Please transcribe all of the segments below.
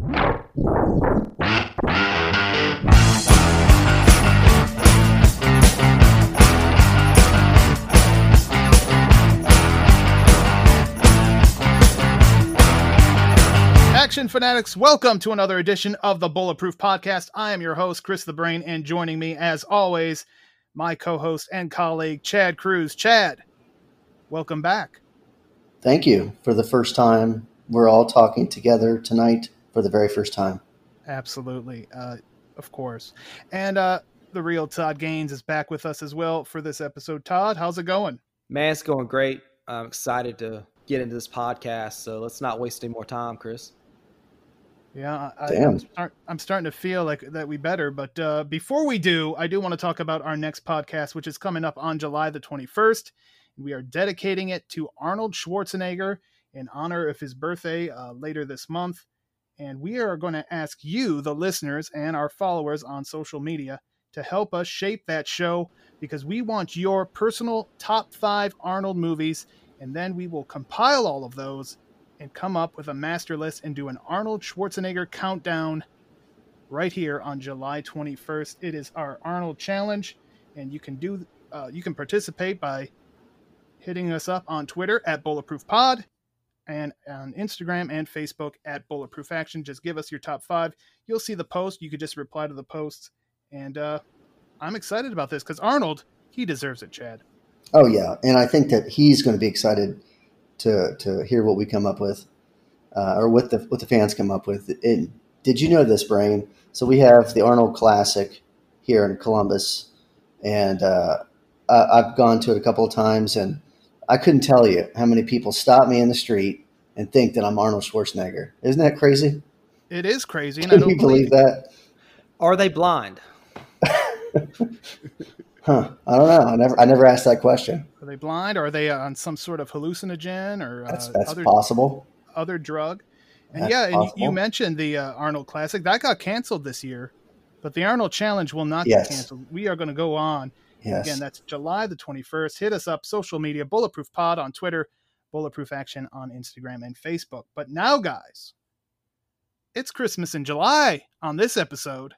Action fanatics, welcome to another edition of the Bulletproof Podcast. I am your host, Chris the Brain, and joining me, as always, my co host and colleague, Chad Cruz. Chad, welcome back. Thank you for the first time. We're all talking together tonight for the very first time. Absolutely. Uh, of course. And uh, the real Todd Gaines is back with us as well for this episode. Todd, how's it going? Man, it's going great. I'm excited to get into this podcast. So let's not waste any more time, Chris. Yeah, I, am start, starting to feel like that we better. But uh, before we do, I do want to talk about our next podcast, which is coming up on July the 21st. We are dedicating it to Arnold Schwarzenegger in honor of his birthday uh, later this month. And we are going to ask you, the listeners, and our followers on social media to help us shape that show because we want your personal top five Arnold movies. And then we will compile all of those and come up with a master list and do an Arnold Schwarzenegger countdown right here on July 21st. It is our Arnold challenge, and you can do uh, you can participate by hitting us up on Twitter at Bulletproof Pod and on Instagram and Facebook at Bulletproof Action. Just give us your top five. You'll see the post. You could just reply to the post, and uh, I'm excited about this because Arnold he deserves it, Chad. Oh yeah, and I think that he's going to be excited to to hear what we come up with, uh, or what the what the fans come up with. And did you know this, Brain? So we have the Arnold Classic here in Columbus, and uh, I've gone to it a couple of times, and I couldn't tell you how many people stop me in the street and think that I'm Arnold Schwarzenegger. Isn't that crazy? It is crazy. And Can you believe, believe that? Are they blind? Huh. I don't know. I never I never asked that question. Are they blind or are they on some sort of hallucinogen or uh, that's, that's other, possible. Other drug. And that's yeah, possible. and you mentioned the uh, Arnold Classic. That got canceled this year. But the Arnold Challenge will not yes. get canceled. We are going to go on. Yes. Again, that's July the 21st. Hit us up social media, Bulletproof Pod on Twitter, Bulletproof Action on Instagram and Facebook. But now, guys, it's Christmas in July on this episode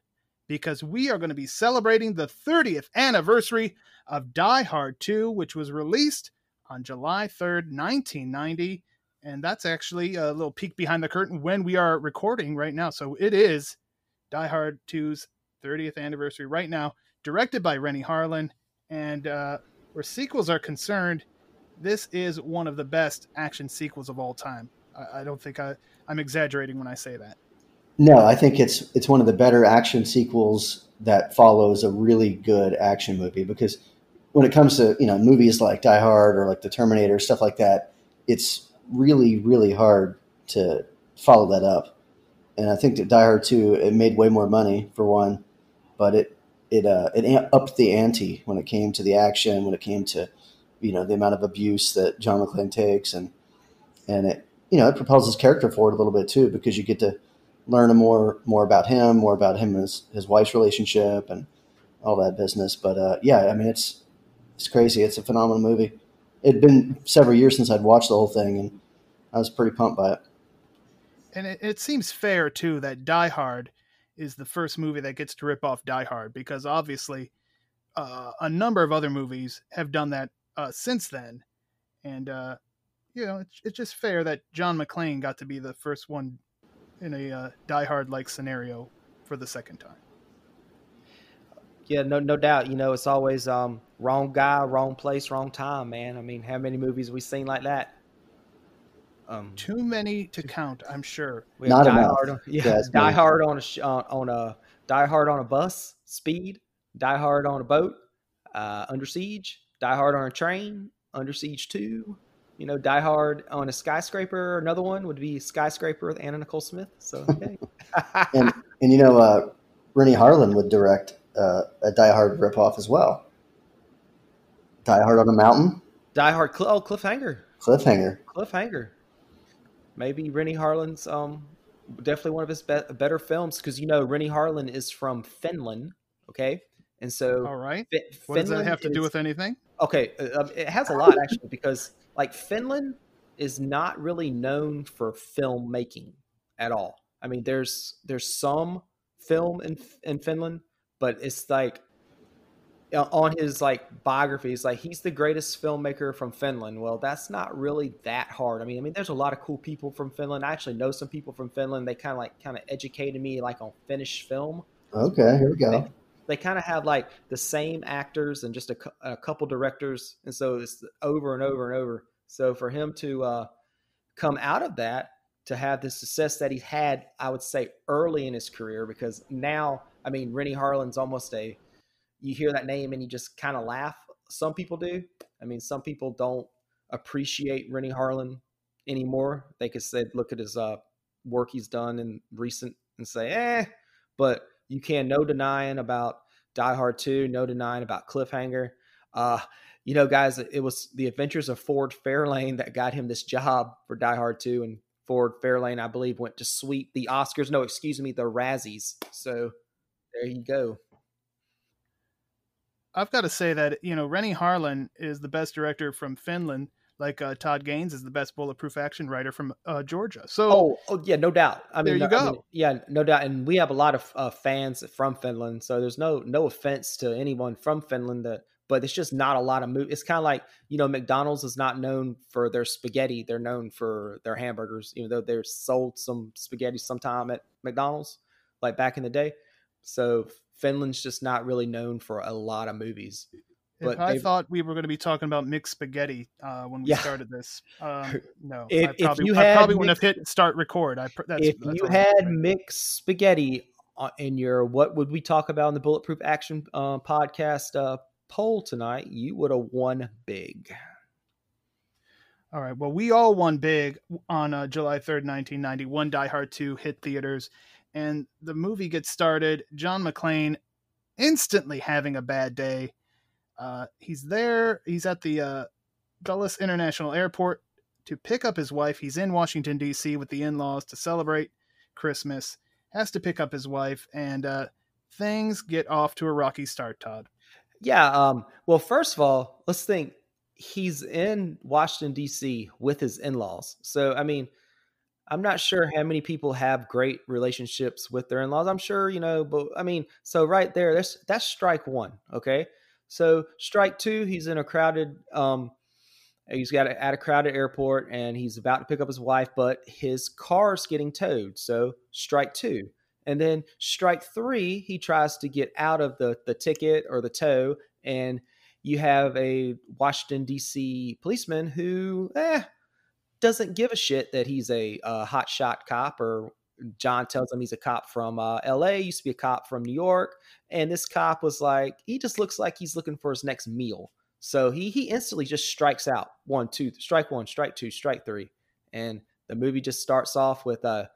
because we are going to be celebrating the 30th anniversary of Die Hard 2, which was released on July 3rd, 1990. And that's actually a little peek behind the curtain when we are recording right now. So it is Die Hard 2's 30th anniversary right now, directed by Renny Harlin. And uh, where sequels are concerned, this is one of the best action sequels of all time. I, I don't think I, I'm exaggerating when I say that. No, I think it's it's one of the better action sequels that follows a really good action movie because when it comes to you know movies like Die Hard or like The Terminator stuff like that, it's really really hard to follow that up. And I think that Die Hard two it made way more money for one, but it it uh, it upped the ante when it came to the action, when it came to you know the amount of abuse that John McClane takes, and and it you know it propels his character forward a little bit too because you get to learn more more about him, more about him and his, his wife's relationship and all that business. But uh, yeah, I mean it's it's crazy. It's a phenomenal movie. It'd been several years since I'd watched the whole thing, and I was pretty pumped by it. And it, it seems fair too that Die Hard is the first movie that gets to rip off Die Hard because obviously uh, a number of other movies have done that uh, since then, and uh, you know it's, it's just fair that John McClane got to be the first one in a uh, Die Hard like scenario for the second time. Yeah, no, no doubt. You know, it's always um, wrong guy, wrong place, wrong time, man. I mean, how many movies we seen like that? Um, Too many to count, I'm sure. We Not Die enough. Hard on, yeah, Die Hard on a uh, on a Die Hard on a bus, Speed, Die Hard on a boat, uh, Under Siege, Die Hard on a train, Under Siege Two. You know, Die Hard on a skyscraper. Another one would be Skyscraper with Anna Nicole Smith. So, okay. and and you know, uh, Renny Harlin would direct uh, a Die Hard ripoff as well. Die Hard on a Mountain. Die Hard. Cl- oh, Cliffhanger. Cliffhanger. Cliffhanger. Maybe Renny Harlin's um definitely one of his be- better films because you know Renny Harlin is from Finland. Okay, and so all right, what Finland does that have to is, do with anything? Okay, uh, um, it has a lot actually because like Finland is not really known for filmmaking at all. I mean, there's there's some film in in Finland, but it's like on his like biographies, like he's the greatest filmmaker from Finland. Well, that's not really that hard. I mean, I mean, there's a lot of cool people from Finland. I actually know some people from Finland. They kind of like kind of educated me like on Finnish film. Okay, here we go. They, they kind of have like the same actors and just a, a, couple directors, and so it's over and over and over. So for him to uh, come out of that to have the success that he had, I would say early in his career, because now I mean, Renny Harlin's almost a you hear that name and you just kind of laugh. Some people do. I mean, some people don't appreciate Renny Harlin anymore. They could say, look at his uh, work he's done in recent and say, eh. But you can no denying about Die Hard 2, no denying about Cliffhanger. Uh, you know, guys, it was the adventures of Ford Fairlane that got him this job for Die Hard 2. And Ford Fairlane, I believe, went to sweep the Oscars. No, excuse me, the Razzies. So there you go. I've got to say that you know Renny Harlin is the best director from Finland, like uh, Todd Gaines is the best bulletproof action writer from uh, Georgia. So, oh, oh, yeah, no doubt. I mean, there you go. I mean, yeah, no doubt. And we have a lot of uh, fans from Finland, so there's no no offense to anyone from Finland that. But it's just not a lot of movies. It's kind of like you know McDonald's is not known for their spaghetti; they're known for their hamburgers. Even though they're sold some spaghetti sometime at McDonald's, like back in the day. So Finland's just not really known for a lot of movies. But I thought we were going to be talking about mixed spaghetti uh, when we yeah. started this. Um, no, if, I probably, if you I probably wouldn't have hit start record. I, that's, if that's you had mixed spaghetti uh, in your what would we talk about in the Bulletproof Action uh, podcast uh, poll tonight, you would have won big. All right. Well, we all won big on uh, July 3rd, 1991. Die Hard 2 hit theaters and the movie gets started. John McClane instantly having a bad day. Uh, he's there. He's at the uh, Dulles International Airport to pick up his wife. He's in Washington D.C. with the in-laws to celebrate Christmas. Has to pick up his wife, and uh, things get off to a rocky start. Todd. Yeah. Um, well, first of all, let's think. He's in Washington D.C. with his in-laws. So, I mean, I'm not sure how many people have great relationships with their in-laws. I'm sure, you know, but I mean, so right there, that's that's strike one. Okay. So strike two, he's in a crowded um he's got a, at a crowded airport and he's about to pick up his wife, but his car's getting towed. So strike two. And then strike three, he tries to get out of the the ticket or the tow, and you have a Washington D.C. policeman who, eh, doesn't give a shit that he's a, a hot shot cop or John tells him he's a cop from uh, LA, used to be a cop from New York. And this cop was like, he just looks like he's looking for his next meal. So he he instantly just strikes out one, two, strike one, strike two, strike three. And the movie just starts off with uh,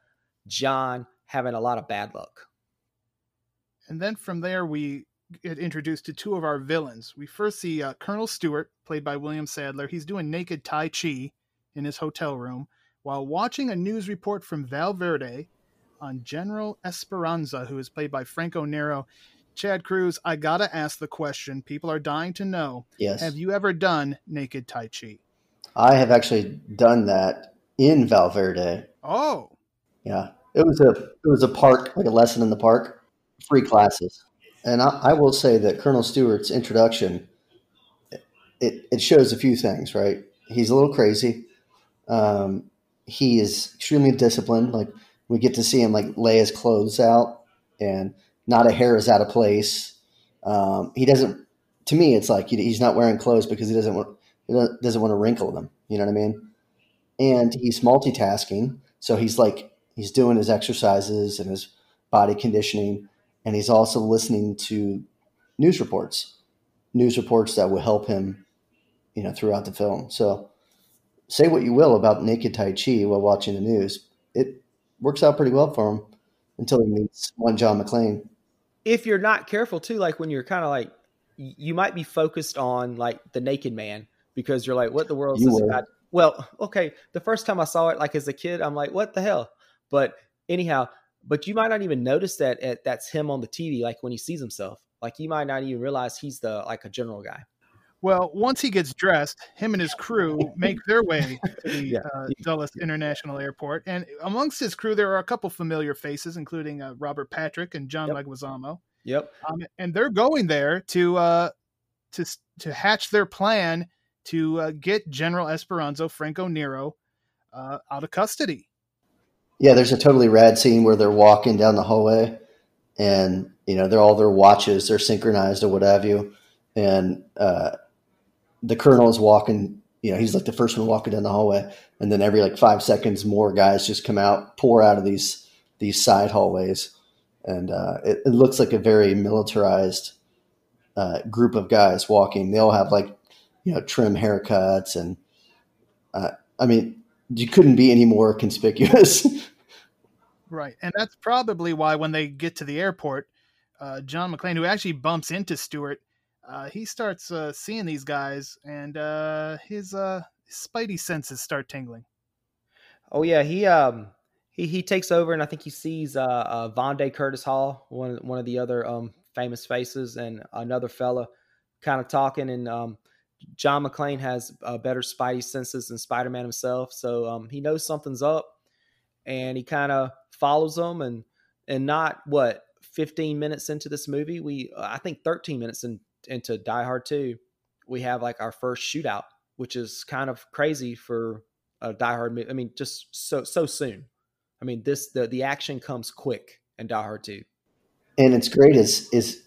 John having a lot of bad luck. And then from there, we get introduced to two of our villains. We first see uh, Colonel Stewart, played by William Sadler. He's doing naked Tai Chi in his hotel room while watching a news report from Valverde on General Esperanza, who is played by Franco Nero. Chad Cruz, I gotta ask the question. People are dying to know. Yes. Have you ever done naked Tai Chi? I have actually done that in Valverde. Oh. Yeah. It was a it was a park, like a lesson in the park, free classes. And I, I will say that Colonel Stewart's introduction it, it shows a few things, right? He's a little crazy. Um, he is extremely disciplined. Like We get to see him like lay his clothes out, and not a hair is out of place. Um, he doesn't. To me, it's like he's not wearing clothes because he doesn't want he doesn't want to wrinkle them. You know what I mean? And he's multitasking, so he's like he's doing his exercises and his body conditioning, and he's also listening to news reports, news reports that will help him, you know, throughout the film. So, say what you will about naked Tai Chi while watching the news, it works out pretty well for him until he meets one John McClane. If you're not careful too, like when you're kind of like, you might be focused on like the naked man because you're like, what the world is about? Well, okay. The first time I saw it, like as a kid, I'm like, what the hell? But anyhow, but you might not even notice that at, that's him on the TV, like when he sees himself. Like you might not even realize he's the like a general guy. Well, once he gets dressed, him and his crew make their way to the yeah. uh, Dulles International Airport. And amongst his crew, there are a couple familiar faces, including uh, Robert Patrick and John yep. Leguizamo. Yep. Um, and they're going there to uh, to to hatch their plan to uh, get General Esperanza Franco Nero uh, out of custody. Yeah, there's a totally rad scene where they're walking down the hallway, and you know they're all their watches, they're synchronized or what have you, and uh, the colonel is walking. You know, he's like the first one walking down the hallway, and then every like five seconds, more guys just come out, pour out of these these side hallways, and uh, it, it, looks like a very militarized uh, group of guys walking. They all have like you know trim haircuts, and uh, I mean, you couldn't be any more conspicuous. right, and that's probably why when they get to the airport, uh, John McClane, who actually bumps into Stewart, uh, he starts uh, seeing these guys, and uh, his, uh, spidey senses start tingling. Oh yeah, he um he he takes over, and I think he sees uh, uh Curtis Hall, one one of the other um famous faces, and another fella, kind of talking, and um John McClane has uh, better spidey senses than Spider Man himself, so um he knows something's up, and he kind of follows them, and and not what 15 minutes into this movie, we I think 13 minutes in into Die Hard 2, we have like our first shootout, which is kind of crazy for a Die Hard movie. I mean, just so so soon. I mean, this the the action comes quick in Die Hard 2. And it's great is is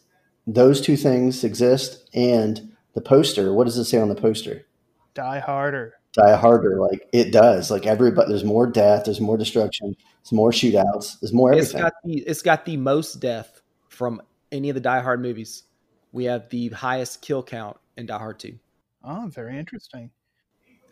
those two things exist and the poster, what does it say on the poster? Die harder. Die harder, like it does. Like everybody, there's more death, there's more destruction, there's more shootouts, there's more everything. It's got the, it's got the most death from any of the Die Hard movies we have the highest kill count in Die Hard 2. Oh, very interesting.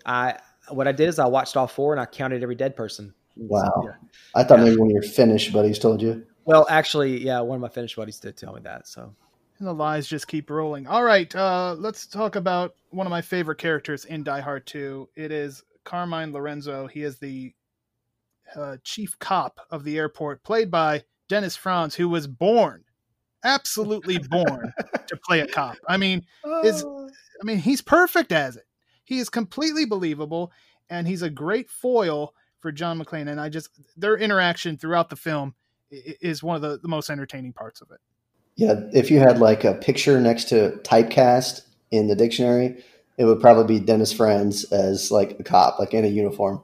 I what I did is I watched all four and I counted every dead person. Wow. So, yeah. I thought yeah. maybe one of your Finnish buddies told you. Well, actually, yeah, one of my Finnish buddies did tell me that. So and the lies just keep rolling. All right, uh, let's talk about one of my favorite characters in Die Hard 2. It is Carmine Lorenzo. He is the uh, chief cop of the airport, played by Dennis Franz, who was born absolutely born to play a cop. I mean, is oh. I mean, he's perfect as it. He is completely believable, and he's a great foil for John McClane. And I just their interaction throughout the film is one of the, the most entertaining parts of it. Yeah, if you had like a picture next to typecast in the dictionary, it would probably be Dennis Franz as like a cop, like in a uniform,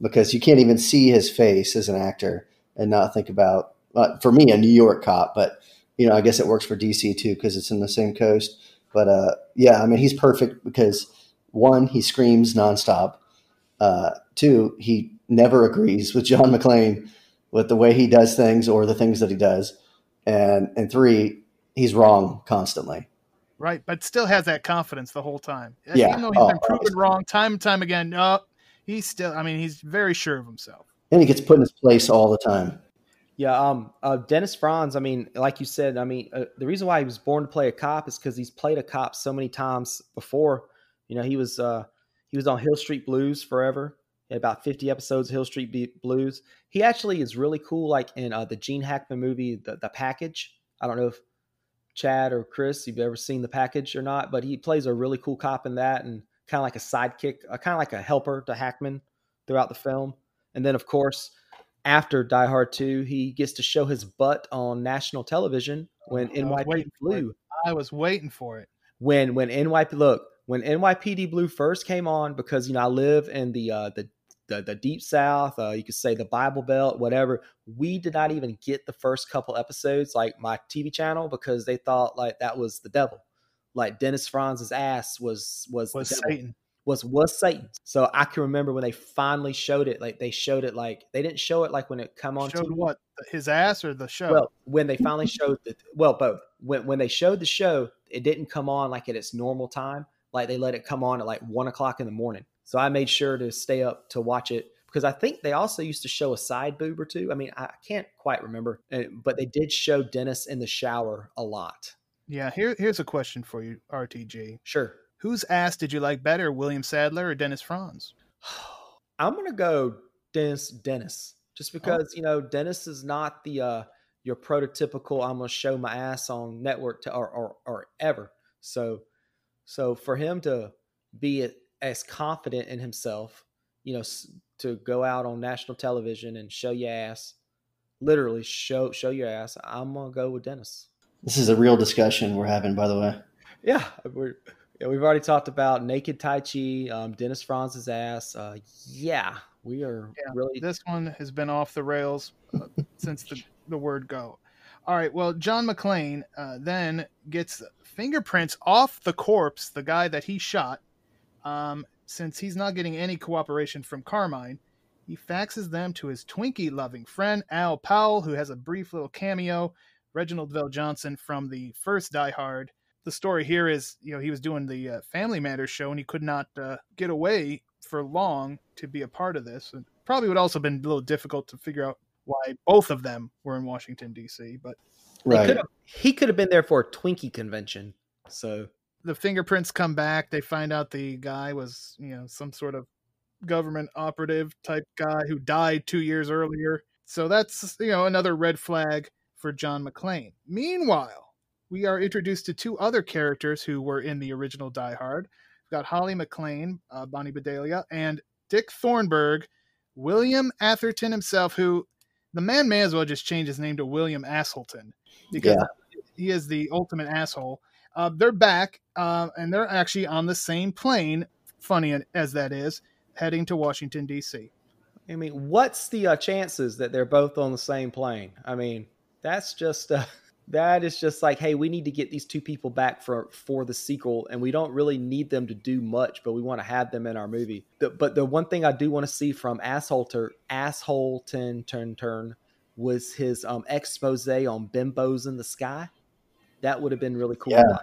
because you can't even see his face as an actor and not think about. Uh, for me, a New York cop, but you know, I guess it works for DC too because it's in the same coast. But uh, yeah, I mean, he's perfect because one, he screams nonstop. Uh, two, he never agrees with John McClane with the way he does things or the things that he does, and and three, he's wrong constantly. Right, but still has that confidence the whole time. Yeah, even though he's oh, been proven wrong time and time again. No, he's still. I mean, he's very sure of himself. And he gets put in his place all the time. Yeah, um, uh, Dennis Franz. I mean, like you said, I mean, uh, the reason why he was born to play a cop is because he's played a cop so many times before. You know, he was uh, he was on Hill Street Blues forever. He had about fifty episodes of Hill Street Blues. He actually is really cool, like in uh, the Gene Hackman movie, the the Package. I don't know if Chad or Chris, you've ever seen the Package or not, but he plays a really cool cop in that, and kind of like a sidekick, uh, kind of like a helper to Hackman throughout the film. And then, of course after Die Hard 2, he gets to show his butt on national television when NYPD Blue. I was waiting for it. When when NYPD look when NYPD Blue first came on, because you know I live in the uh, the the, the deep south uh, you could say the bible belt whatever we did not even get the first couple episodes like my tv channel because they thought like that was the devil like dennis franz's ass was was, was satan was was satan so i can remember when they finally showed it like they showed it like they didn't show it like when it come on showed TV. what his ass or the show well when they finally showed the well both when, when they showed the show it didn't come on like at its normal time like they let it come on at like one o'clock in the morning so I made sure to stay up to watch it because I think they also used to show a side boob or two. I mean, I can't quite remember, but they did show Dennis in the shower a lot. Yeah, here, here's a question for you, RTG. Sure. Whose ass did you like better, William Sadler or Dennis Franz? I'm gonna go Dennis. Dennis, just oh. because oh. you know Dennis is not the uh, your prototypical. I'm gonna show my ass on network to, or, or or ever. So, so for him to be as confident in himself, you know, to go out on national television and show your ass, literally show show your ass. I'm gonna go with Dennis. This is a real discussion we're having, by the way. Yeah, we're yeah, we've already talked about naked Taichi, um, Dennis Franz's ass. Uh, yeah, we are yeah, really. This one has been off the rails uh, since the the word go. All right. Well, John McClane uh, then gets fingerprints off the corpse, the guy that he shot, um, since he's not getting any cooperation from Carmine, he faxes them to his Twinkie loving friend Al Powell, who has a brief little cameo. Reginald VelJohnson from the first Die Hard. The story here is, you know, he was doing the uh, Family Matters show and he could not uh, get away for long to be a part of this. And probably would also have been a little difficult to figure out why both of them were in Washington D.C. But right, he could have been there for a Twinkie convention. So the fingerprints come back. They find out the guy was, you know, some sort of government operative type guy who died two years earlier. So that's, you know, another red flag for John McClane. Meanwhile, we are introduced to two other characters who were in the original Die Hard. We've got Holly McClane, uh, Bonnie Bedelia, and Dick Thornburg, William Atherton himself, who the man may as well just change his name to William Assholton because yeah. he is the ultimate asshole. Uh, they're back, uh, and they're actually on the same plane. Funny as that is, heading to Washington D.C. I mean, what's the uh, chances that they're both on the same plane? I mean, that's just uh, that is just like, hey, we need to get these two people back for for the sequel, and we don't really need them to do much, but we want to have them in our movie. The, but the one thing I do want to see from Assholter, asshole turn turn turn was his um, expose on bimbos in the sky. That would have been really cool. Yeah,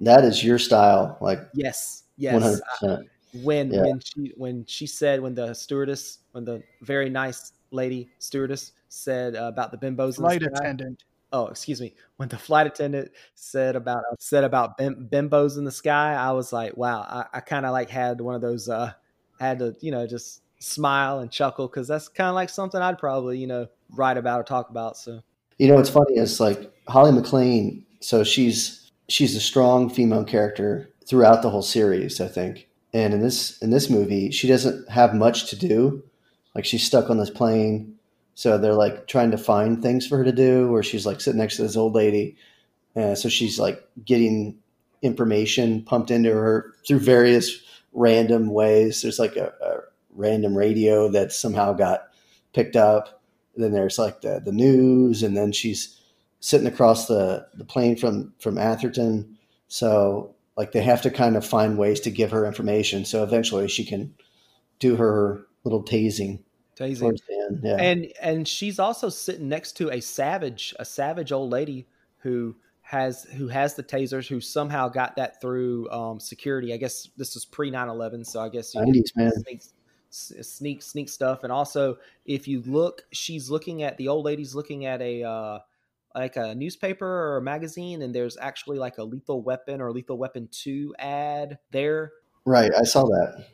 that is your style. Like yes, yes. I, when yeah. when she when she said when the stewardess when the very nice lady stewardess said uh, about the bimbos flight attendant. Oh, excuse me. When the flight attendant said about said about bim, bimbos in the sky, I was like, wow. I, I kind of like had one of those. uh Had to you know just smile and chuckle because that's kind of like something I'd probably you know write about or talk about. So you know what's funny is like Holly McClane so she's she's a strong female character throughout the whole series, I think. And in this in this movie, she doesn't have much to do. Like she's stuck on this plane, so they're like trying to find things for her to do, or she's like sitting next to this old lady. and so she's like getting information pumped into her through various random ways. There's like a, a random radio that somehow got picked up. then there's like the the news, and then she's sitting across the, the plane from from Atherton. So like they have to kind of find ways to give her information. So eventually she can do her little tasing. Yeah. And and she's also sitting next to a savage, a savage old lady who has who has the tasers who somehow got that through um, security. I guess this was pre 9-11, so I guess you 90s, man. Sneak, sneak sneak stuff. And also if you look, she's looking at the old lady's looking at a uh, like a newspaper or a magazine and there's actually like a lethal weapon or lethal weapon 2 ad there right i saw that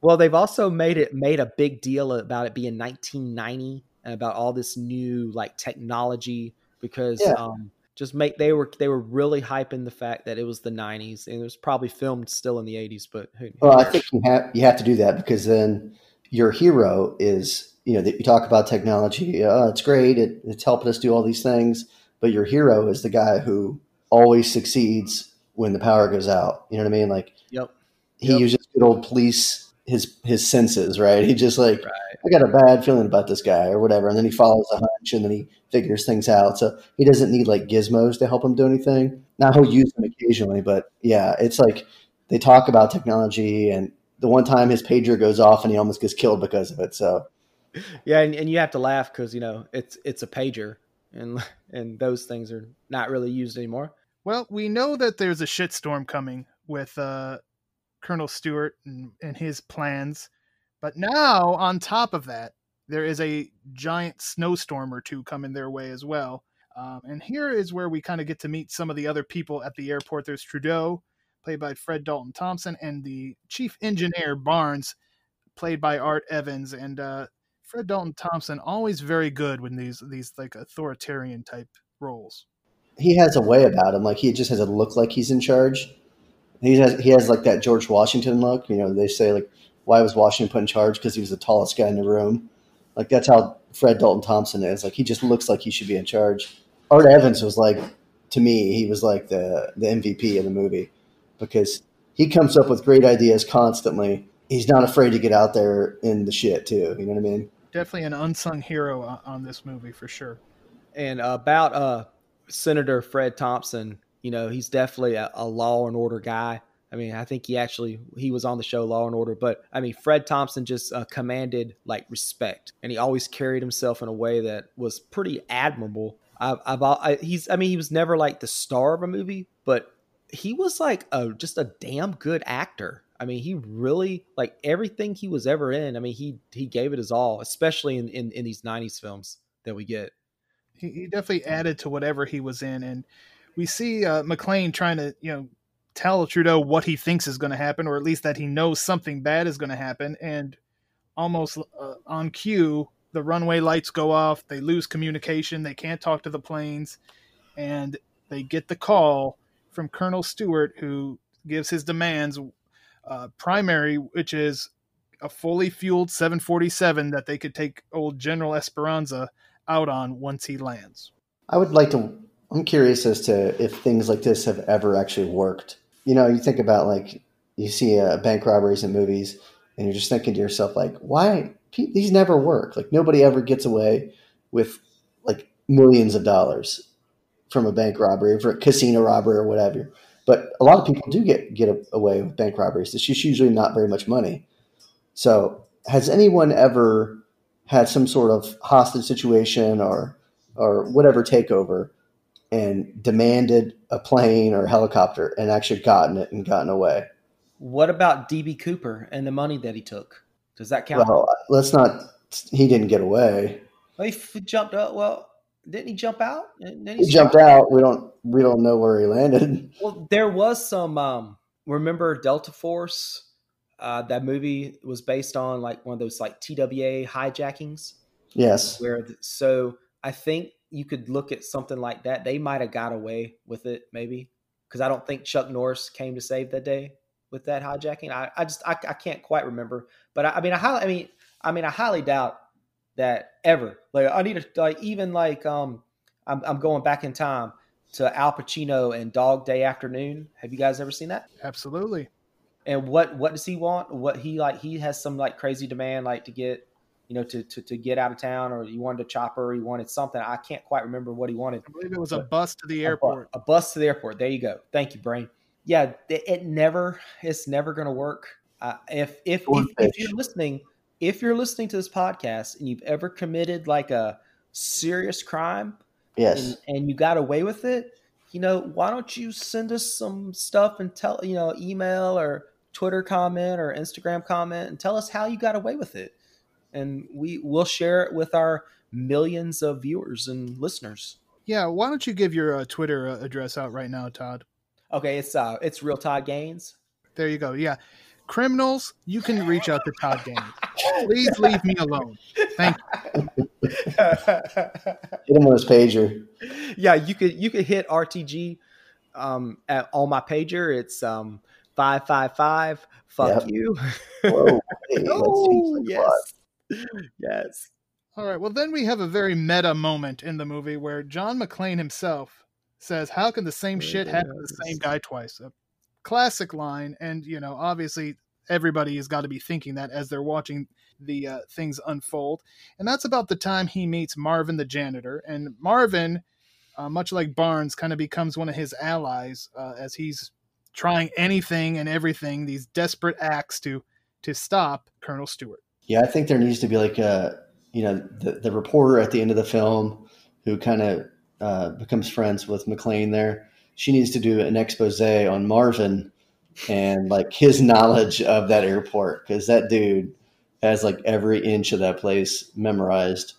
well they've also made it made a big deal about it being 1990 and about all this new like technology because yeah. um just make they were they were really hyping the fact that it was the 90s and it was probably filmed still in the 80s but who, who well i think you have you have to do that because then your hero is you know that you talk about technology oh, it's great it, it's helping us do all these things but your hero is the guy who always succeeds when the power goes out you know what i mean like yep he yep. uses good old police his his senses, right? He just like right. I got a bad feeling about this guy or whatever, and then he follows a hunch and then he figures things out. So he doesn't need like gizmos to help him do anything. Now he'll use them occasionally, but yeah, it's like they talk about technology, and the one time his pager goes off and he almost gets killed because of it. So yeah, and, and you have to laugh because you know it's it's a pager, and and those things are not really used anymore. Well, we know that there's a shitstorm coming with uh, Colonel Stewart and, and his plans, but now on top of that, there is a giant snowstorm or two coming their way as well. Um, and here is where we kind of get to meet some of the other people at the airport. There's Trudeau, played by Fred Dalton Thompson, and the chief engineer Barnes, played by Art Evans. And uh, Fred Dalton Thompson always very good when these these like authoritarian type roles. He has a way about him, like he just has a look like he's in charge. He has he has like that George Washington look. You know, they say like, why was Washington put in charge? Because he was the tallest guy in the room. Like that's how Fred Dalton Thompson is. Like he just looks like he should be in charge. Art Evans was like, to me, he was like the the MVP of the movie because he comes up with great ideas constantly. He's not afraid to get out there in the shit too. You know what I mean? definitely an unsung hero on this movie for sure. And about uh, Senator Fred Thompson, you know, he's definitely a, a, law and order guy. I mean, I think he actually he was on the show Law and Order, but I mean, Fred Thompson just uh, commanded like respect, and he always carried himself in a way that was pretty admirable. I've, I've I, he's I mean, he was never like the star of a movie, but he was like a just a damn good actor. I mean, he really like everything he was ever in. I mean, he he gave it his all, especially in in, in these '90s films that we get. He, he definitely added to whatever he was in, and we see uh, McClane trying to you know tell Trudeau what he thinks is going to happen, or at least that he knows something bad is going to happen, and almost uh, on cue, the runway lights go off. They lose communication. They can't talk to the planes, and they get the call from Colonel Stewart, who gives his demands uh, primary, which is a fully fueled 747 that they could take old General Esperanza out on once he lands. I would like to. I'm curious as to if things like this have ever actually worked. You know, you think about like you see uh, bank robberies in movies, and you're just thinking to yourself like, why these never work? Like nobody ever gets away with like millions of dollars from a bank robbery, for a casino robbery, or whatever. But a lot of people do get get away with bank robberies. It's just usually not very much money. So, has anyone ever had some sort of hostage situation or or whatever takeover and demanded a plane or a helicopter and actually gotten it and gotten away? What about DB Cooper and the money that he took? Does that count? Well, let's not. He didn't get away. Well, he jumped up. Well, didn't he jump out? he, he jumped out. We don't we don't know where he landed. Well, there was some. Um, remember Delta Force? Uh, that movie was based on like one of those like TWA hijackings. Yes. Where the, so I think you could look at something like that. They might have got away with it, maybe, because I don't think Chuck Norris came to save that day with that hijacking. I, I just I, I can't quite remember, but I, I mean I highly I mean I mean I highly doubt that ever. Like I need to like even like um I'm I'm going back in time to Al Pacino and Dog Day Afternoon. Have you guys ever seen that? Absolutely. And what what does he want? What he like he has some like crazy demand like to get you know to to, to get out of town or he wanted a chopper, he wanted something. I can't quite remember what he wanted. I believe it was a bus to the airport. A, bu- a bus to the airport. There you go. Thank you, brain. Yeah, it, it never it's never going to work. Uh, if if, if, if you're listening if you're listening to this podcast and you've ever committed like a serious crime, yes, and, and you got away with it, you know, why don't you send us some stuff and tell, you know, email or Twitter comment or Instagram comment and tell us how you got away with it. And we will share it with our millions of viewers and listeners. Yeah, why don't you give your uh, Twitter uh, address out right now, Todd? Okay, it's uh it's real Todd Gaines. There you go. Yeah criminals, you can reach out to Todd Gaines. Please leave me alone. Thank you. Hit him on his pager. Yeah, you could you could hit RTG um, at, on my pager. It's um five five five. Fuck yep. you. Whoa, hey, oh, yes, yes. All right. Well, then we have a very meta moment in the movie where John McClane himself says, "How can the same shit happen to the same guy twice?" A classic line and you know obviously everybody has got to be thinking that as they're watching the uh, things unfold. And that's about the time he meets Marvin the janitor. And Marvin, uh, much like Barnes, kind of becomes one of his allies uh, as he's trying anything and everything, these desperate acts to to stop Colonel Stewart. Yeah, I think there needs to be like a you know the the reporter at the end of the film who kind of uh, becomes friends with McClane there. She needs to do an expose on Marvin and like his knowledge of that airport because that dude has like every inch of that place memorized,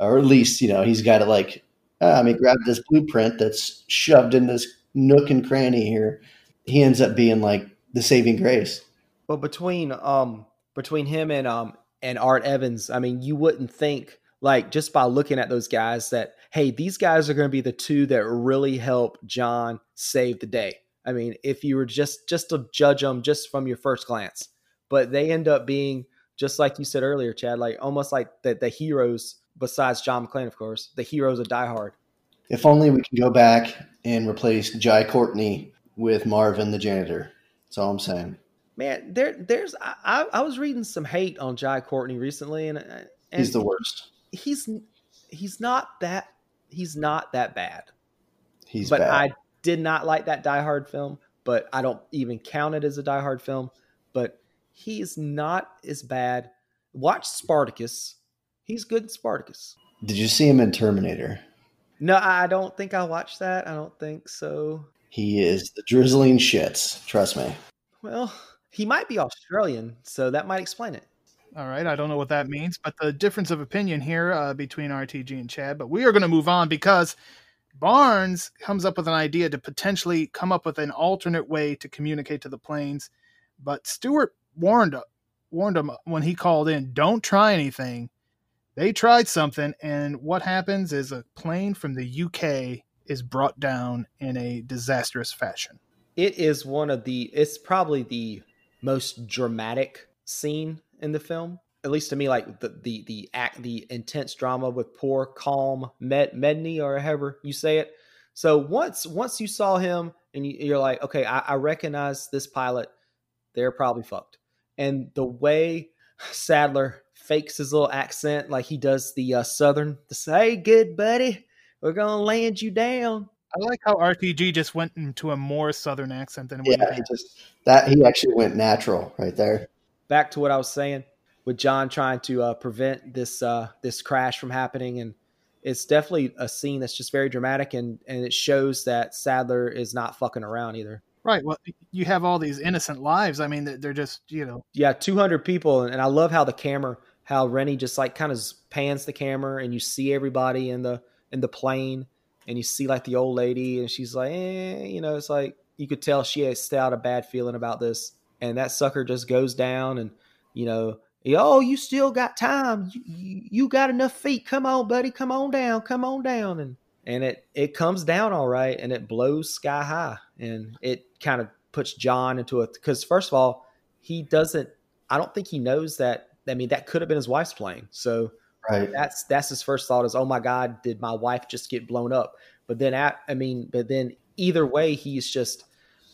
or at least you know he's got it like. I mean, grab this blueprint that's shoved in this nook and cranny here. He ends up being like the saving grace. Well, between um between him and um and Art Evans, I mean, you wouldn't think like just by looking at those guys that hey, these guys are going to be the two that really help John save the day. I mean, if you were just just to judge them just from your first glance, but they end up being just like you said earlier, Chad, like almost like the, the heroes besides John McClane, of course, the heroes of Die Hard. If only we can go back and replace Jai Courtney with Marvin the janitor. That's all I'm saying. Man, there, there's I, I was reading some hate on Jai Courtney recently, and, and he's the worst. He's he's not that he's not that bad. He's but bad. I did not like that Die Hard film, but I don't even count it as a Die Hard film. But he is not as bad. Watch Spartacus. He's good in Spartacus. Did you see him in Terminator? No, I don't think I watched that. I don't think so. He is the drizzling shits. Trust me. Well, he might be Australian, so that might explain it. All right, I don't know what that means, but the difference of opinion here uh, between RTG and Chad. But we are going to move on because Barnes comes up with an idea to potentially come up with an alternate way to communicate to the planes. But Stewart warned warned him when he called in, "Don't try anything." They tried something, and what happens is a plane from the UK is brought down in a disastrous fashion. It is one of the. It's probably the most dramatic scene in the film at least to me, like the the the act, the intense drama with poor, Colm Med Medney or however you say it. So once once you saw him and you, are like, okay, I, I recognize this pilot. They're probably fucked. And the way Sadler fakes his little accent, like he does the uh, southern, the say, good buddy, we're gonna land you down. I like how RTG just went into a more southern accent than yeah, he just that he actually went natural right there. Back to what I was saying with John trying to uh, prevent this uh, this crash from happening, and it's definitely a scene that's just very dramatic, and and it shows that Sadler is not fucking around either. Right. Well, you have all these innocent lives. I mean, they're just you know. Yeah, two hundred people, and I love how the camera, how Renny just like kind of pans the camera, and you see everybody in the in the plane, and you see like the old lady, and she's like, eh, you know, it's like you could tell she has still a bad feeling about this, and that sucker just goes down, and you know oh, you still got time. You, you, you, got enough feet. Come on, buddy. Come on down. Come on down. And and it it comes down all right, and it blows sky high, and it kind of puts John into a because first of all, he doesn't. I don't think he knows that. I mean, that could have been his wife's plane. So right. that's that's his first thought is, oh my god, did my wife just get blown up? But then at, I mean, but then either way, he's just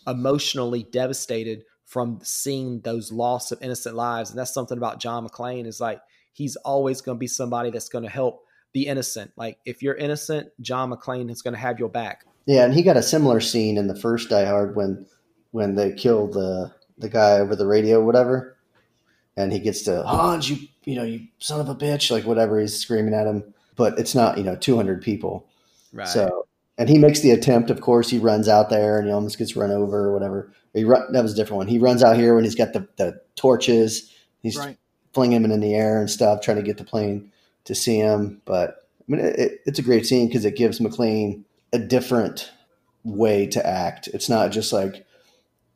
emotionally devastated from seeing those loss of innocent lives. And that's something about John McClane is like he's always going to be somebody that's going to help the innocent. Like if you're innocent, John McClane is going to have your back. Yeah, and he got a similar scene in the first Die Hard when when they killed the the guy over the radio, whatever, and he gets to Hans, you you know, you son of a bitch, like whatever he's screaming at him. But it's not you know 200 people, right? So and he makes the attempt. Of course, he runs out there and he almost gets run over or whatever. He run, that was a different one. He runs out here when he's got the, the torches. He's right. flinging them in the air and stuff, trying to get the plane to see him. But I mean, it, it's a great scene because it gives McClane a different way to act. It's not just like,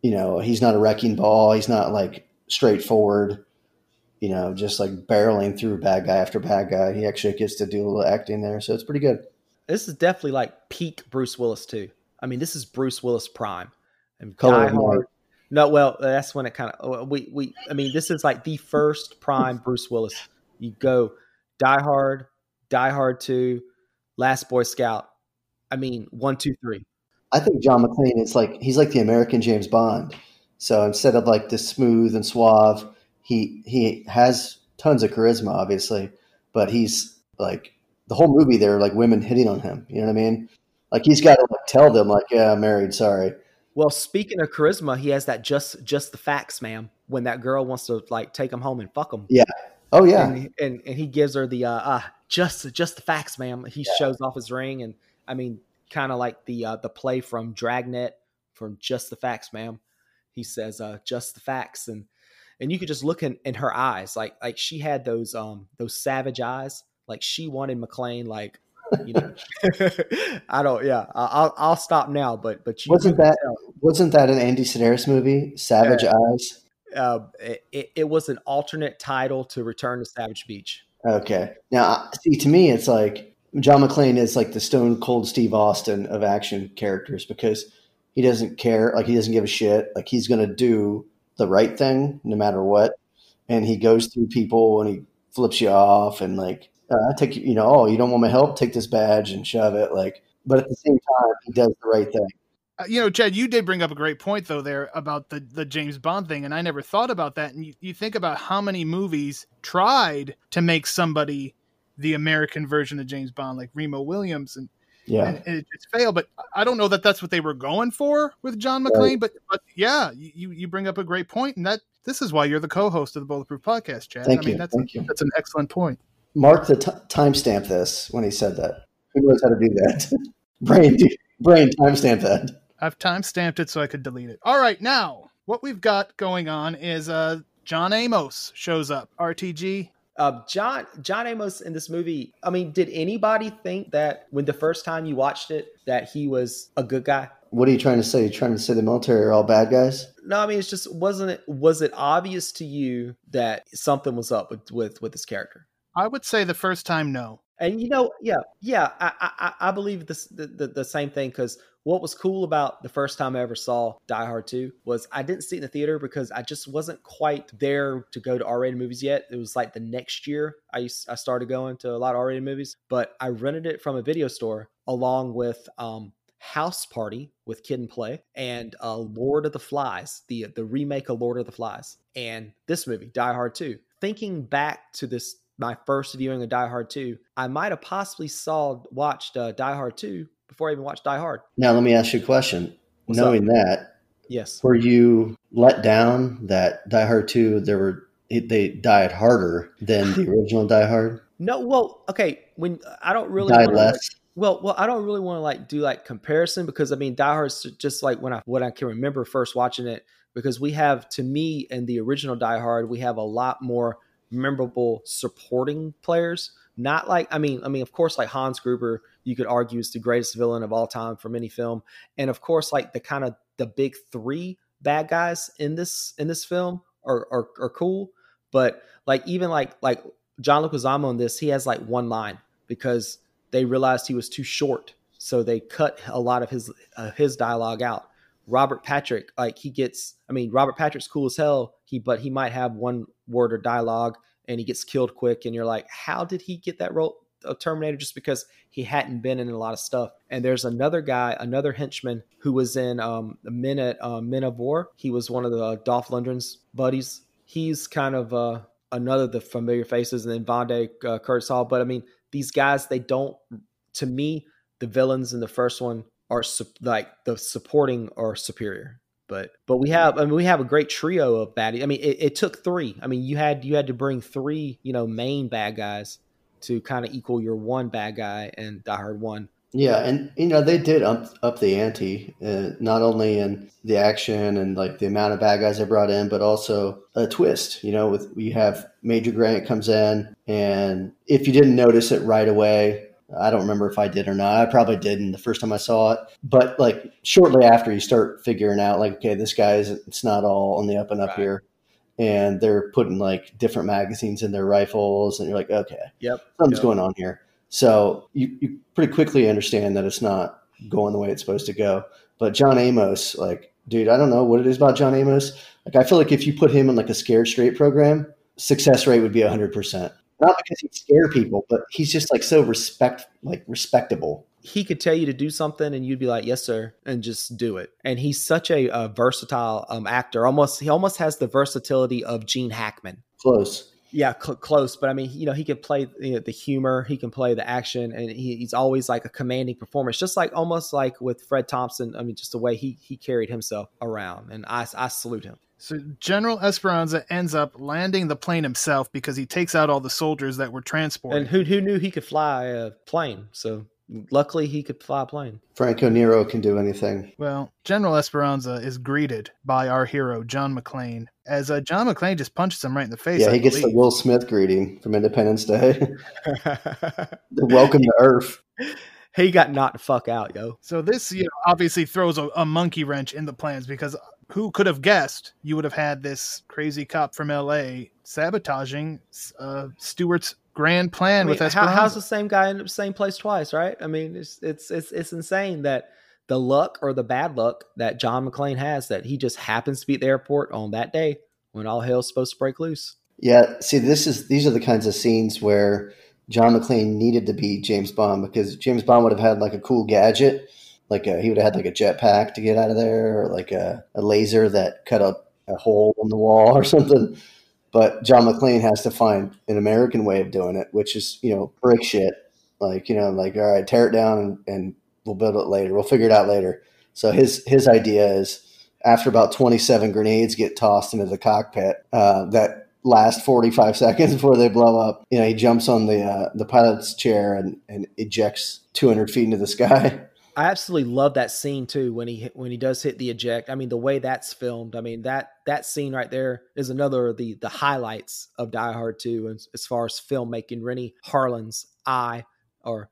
you know, he's not a wrecking ball. He's not like straightforward, you know, just like barreling through bad guy after bad guy. He actually gets to do a little acting there. So it's pretty good this is definitely like peak Bruce Willis too. I mean, this is Bruce Willis prime. And Die Hard. No, well, that's when it kind of uh, we we. I mean, this is like the first prime Bruce Willis. You go Die Hard, Die Hard Two, Last Boy Scout. I mean, one, two, three. I think John McClane is like he's like the American James Bond. So instead of like this smooth and suave, he he has tons of charisma, obviously, but he's like the whole movie. There like women hitting on him. You know what I mean? Like he's got to like tell them like, yeah, I'm married. Sorry. Well, speaking of charisma, he has that just just the facts, ma'am. When that girl wants to like take him home and fuck him. Yeah. Oh yeah. And and, and he gives her the uh, uh just just the facts, ma'am. He yeah. shows off his ring, and I mean, kind of like the uh, the play from Dragnet from Just the Facts, ma'am. He says, uh, "Just the facts," and and you could just look in, in her eyes, like like she had those um those savage eyes, like she wanted McClane like you know, I don't. Yeah, I'll I'll stop now. But but you, wasn't that wasn't that an Andy Sidaris movie, Savage uh, Eyes? Uh, it, it was an alternate title to Return to Savage Beach. Okay, now see to me, it's like John McClane is like the Stone Cold Steve Austin of action characters because he doesn't care, like he doesn't give a shit, like he's going to do the right thing no matter what, and he goes through people and he flips you off and like uh, take you know, oh, you don't want my help? Take this badge and shove it. Like, but at the same time, he does the right thing. Uh, you know, Chad, you did bring up a great point though there about the the James Bond thing, and I never thought about that. And you, you think about how many movies tried to make somebody the American version of James Bond, like Remo Williams, and yeah, and, and it just failed. But I don't know that that's what they were going for with John McClane. Right. But but yeah, you you bring up a great point, and that this is why you're the co-host of the Bulletproof Podcast, Chad. Thank I mean, you. that's Thank you. that's an excellent point. Mark the t- timestamp this when he said that. Who knows how to do that? brain, brain, timestamp that. I've timestamped it so I could delete it. All right, now what we've got going on is uh, John Amos shows up. RTG. Uh, John John Amos in this movie. I mean, did anybody think that when the first time you watched it that he was a good guy? What are you trying to say? You're trying to say the military are all bad guys? No, I mean it's just wasn't it was it obvious to you that something was up with with, with this character? I would say the first time, no. And you know, yeah, yeah, I I, I believe this the, the, the same thing because what was cool about the first time I ever saw Die Hard 2 was I didn't see it in the theater because I just wasn't quite there to go to R-rated movies yet. It was like the next year I used, I started going to a lot of R-rated movies, but I rented it from a video store along with um, House Party with Kid and Play and uh, Lord of the Flies, the the remake of Lord of the Flies, and this movie Die Hard 2. Thinking back to this my first viewing of Die Hard 2, I might have possibly saw watched uh, Die Hard 2 before I even watched Die Hard. Now let me ask you a question. What's Knowing up? that, yes, were you let down that Die Hard 2 there were they died harder than the original Die Hard? No, well, okay, when I don't really died less. Like, well, well, I don't really want to like do like comparison because I mean Die Hard's just like when I what I can remember first watching it because we have to me in the original Die Hard we have a lot more memorable supporting players. Not like I mean, I mean, of course, like Hans Gruber, you could argue is the greatest villain of all time from any film, and of course, like the kind of the big three bad guys in this in this film are are, are cool. But like even like like John Leguizamo in this, he has like one line because they realized he was too short, so they cut a lot of his uh, his dialogue out. Robert Patrick, like he gets, I mean, Robert Patrick's cool as hell. He, but he might have one word or dialogue and he gets killed quick. And you're like, how did he get that role of Terminator? Just because he hadn't been in a lot of stuff. And there's another guy, another henchman who was in um, Men at uh, Men of War. He was one of the uh, Dolph Lundgren's buddies. He's kind of uh, another of the familiar faces. And then Vonda, uh. But I mean, these guys, they don't, to me, the villains in the first one are su- like the supporting are superior. But but we have I mean we have a great trio of baddies. I mean it, it took three. I mean you had you had to bring three you know main bad guys to kind of equal your one bad guy and Die Hard one. Yeah, and you know they did up up the ante, uh, not only in the action and like the amount of bad guys they brought in, but also a twist. You know, with you have Major Grant comes in, and if you didn't notice it right away, I don't remember if I did or not. I probably didn't the first time I saw it. But like shortly after, you start figuring out like, okay, this guy is it's not all on the up and up right. here, and they're putting like different magazines in their rifles, and you're like, okay, yep, something's yep. going on here. So you you pretty quickly understand that it's not going the way it's supposed to go. But John Amos, like, dude, I don't know what it is about John Amos. Like, I feel like if you put him in like a scared straight program, success rate would be hundred percent not because he'd scare people, but he's just like so respect, like respectable. he could tell you to do something and you'd be like, "Yes, sir," and just do it. And he's such a, a versatile um, actor. Almost, he almost has the versatility of Gene Hackman. Close. Yeah, cl- close. But I mean, you know, he can play you know, the humor, he can play the action, and he, he's always like a commanding performance, just like almost like with Fred Thompson. I mean, just the way he he carried himself around, and I I salute him. So General Esperanza ends up landing the plane himself because he takes out all the soldiers that were transported. And who who knew he could fly a plane? So luckily he could fly a plane. Franco Nero can do anything. Well, General Esperanza is greeted by our hero John McClane as uh, John McClane just punches him right in the face. Yeah, I he gets believe. the Will Smith greeting from Independence Day. the welcome to Earth. He got knocked the fuck out, yo. So this, you know, obviously throws a, a monkey wrench in the plans because who could have guessed you would have had this crazy cop from L.A. sabotaging uh, Stewart's grand plan I mean, with how, how's the same guy in the same place twice, right? I mean, it's it's it's it's insane that the luck or the bad luck that John McClane has that he just happens to be at the airport on that day when all hell's supposed to break loose. Yeah, see, this is these are the kinds of scenes where John McClane needed to be James Bond because James Bond would have had like a cool gadget, like a, he would have had like a jetpack to get out of there, or like a, a laser that cut a, a hole in the wall or something. But John McClane has to find an American way of doing it, which is you know brick shit, like you know, like all right, tear it down and, and we'll build it later. We'll figure it out later. So his his idea is after about 27 grenades get tossed into the cockpit, uh, that last 45 seconds before they blow up, you know, he jumps on the uh, the pilot's chair and, and ejects 200 feet into the sky. I absolutely love that scene too when he when he does hit the eject. I mean, the way that's filmed. I mean that that scene right there is another of the the highlights of Die Hard 2 as, as far as filmmaking. Renny Harlin's eye or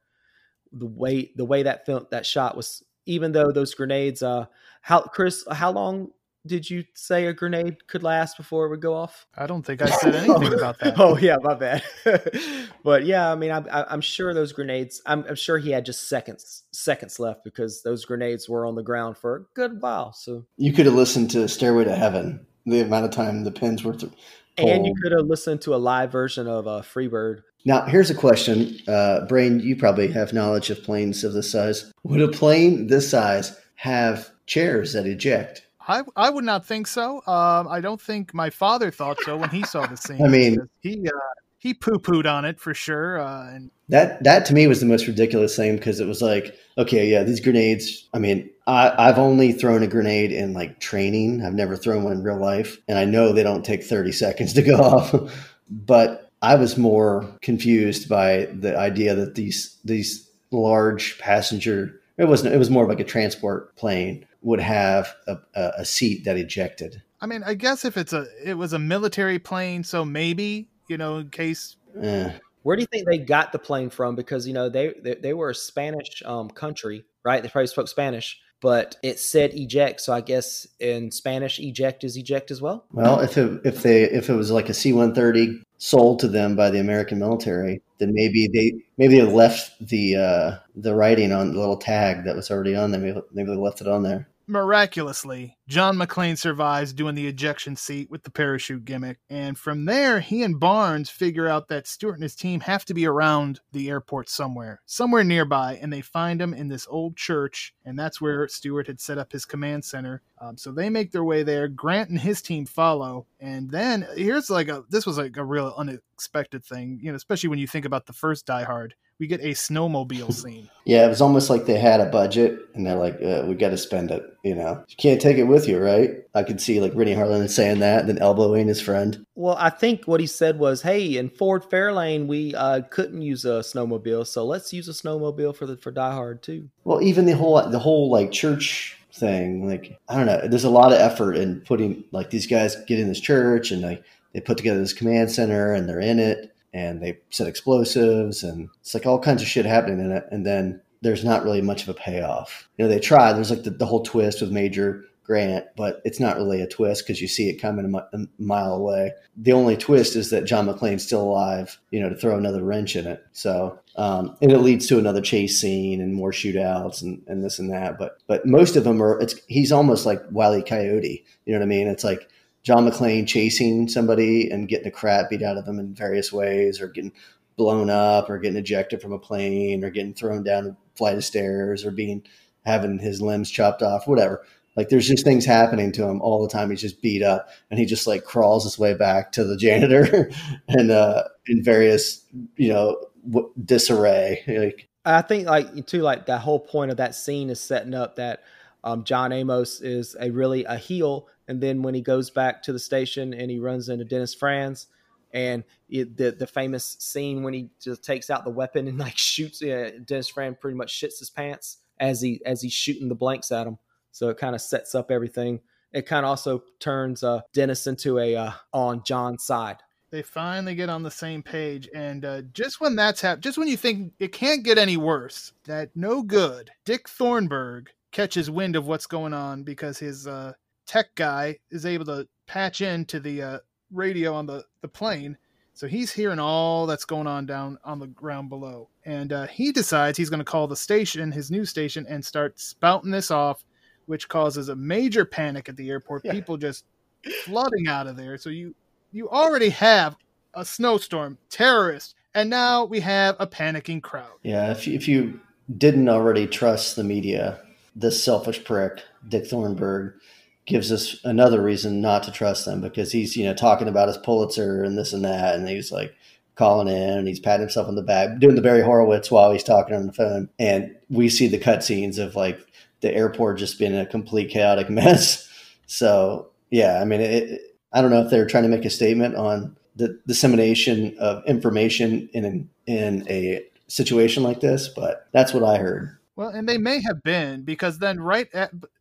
the way the way that film that shot was. Even though those grenades, uh, how Chris, how long did you say a grenade could last before it would go off? I don't think I said anything about that. oh yeah, my bad. but yeah, I mean, I'm, I'm sure those grenades. I'm, I'm, sure he had just seconds seconds left because those grenades were on the ground for a good while. So you could have listened to Stairway to Heaven. The amount of time the pins were. Th- and you could have listened to a live version of uh, Freebird. Now, here's a question, uh, Brain. You probably have knowledge of planes of this size. Would a plane this size have chairs that eject? I, I would not think so. Um, I don't think my father thought so when he saw the scene. I mean, he uh, he poo pooed on it for sure. Uh, and that that to me was the most ridiculous thing because it was like, okay, yeah, these grenades. I mean, I, I've only thrown a grenade in like training. I've never thrown one in real life, and I know they don't take thirty seconds to go off. but I was more confused by the idea that these these large passenger. It wasn't. It was more of like a transport plane would have a, a, seat that ejected. I mean, I guess if it's a it was a military plane, so maybe you know in case. Eh. Where do you think they got the plane from? Because you know they they, they were a Spanish um, country, right? They probably spoke Spanish, but it said eject, so I guess in Spanish eject is eject as well. Well, if it if they if it was like a C one thirty sold to them by the American military, then maybe they maybe they left the uh, the writing on the little tag that was already on there. Maybe, maybe they left it on there. Miraculously, John McClane survives doing the ejection seat with the parachute gimmick. And from there, he and Barnes figure out that Stewart and his team have to be around the airport somewhere, somewhere nearby. And they find him in this old church. And that's where Stewart had set up his command center. Um, so they make their way there. Grant and his team follow. And then here's like a this was like a real unexpected thing, you know, especially when you think about the first Die Hard we get a snowmobile scene. Yeah, it was almost like they had a budget and they're like, uh, we got to spend it. You know, you can't take it with you, right? I could see like Renny Harlin saying that, and then elbowing his friend. Well, I think what he said was, "Hey, in Ford Fairlane, we uh, couldn't use a snowmobile, so let's use a snowmobile for the for Die Hard too." Well, even the whole the whole like church thing, like I don't know, there's a lot of effort in putting like these guys get in this church and like they put together this command center and they're in it and they set explosives and it's like all kinds of shit happening in it. And then there's not really much of a payoff. You know, they try. There's like the, the whole twist with Major Grant, but it's not really a twist because you see it coming a, a, mile away. The only twist is that John McClane's still alive, you know, to throw another wrench in it. So, um, and it leads to another chase scene and more shootouts and, and this and that. But, but most of them are, it's, he's almost like Wile Coyote. You know what I mean? It's like, John McClane chasing somebody and getting the crap beat out of them in various ways, or getting blown up, or getting ejected from a plane, or getting thrown down a flight of stairs or being having his limbs chopped off, whatever. Like there's just things happening to him all the time. He's just beat up, and he just like crawls his way back to the janitor, and uh, in various you know disarray. Like I think like too like that whole point of that scene is setting up that um, John Amos is a really a heel, and then when he goes back to the station and he runs into Dennis Franz, and it, the the famous scene when he just takes out the weapon and like shoots uh, Dennis Franz pretty much shits his pants as he as he's shooting the blanks at him. So it kind of sets up everything. It kind of also turns uh, Dennis into a uh, on John's side. They finally get on the same page, and uh, just when that's happened, just when you think it can't get any worse, that no good, Dick Thornburg catches wind of what's going on because his uh, tech guy is able to patch into the uh, radio on the, the plane. So he's hearing all that's going on down on the ground below. And uh, he decides he's going to call the station, his news station, and start spouting this off, which causes a major panic at the airport. Yeah. People just flooding out of there. So you you already have a snowstorm, terrorists, and now we have a panicking crowd. Yeah, if you, if you didn't already trust the media, this selfish prick, Dick Thornburg, gives us another reason not to trust them because he's you know talking about his Pulitzer and this and that, and he's like calling in and he's patting himself on the back, doing the Barry Horowitz while he's talking on the phone, and we see the cutscenes of like the airport just being a complete chaotic mess. So yeah, I mean, it, I don't know if they're trying to make a statement on the dissemination of information in in a situation like this, but that's what I heard. Well, and they may have been because then right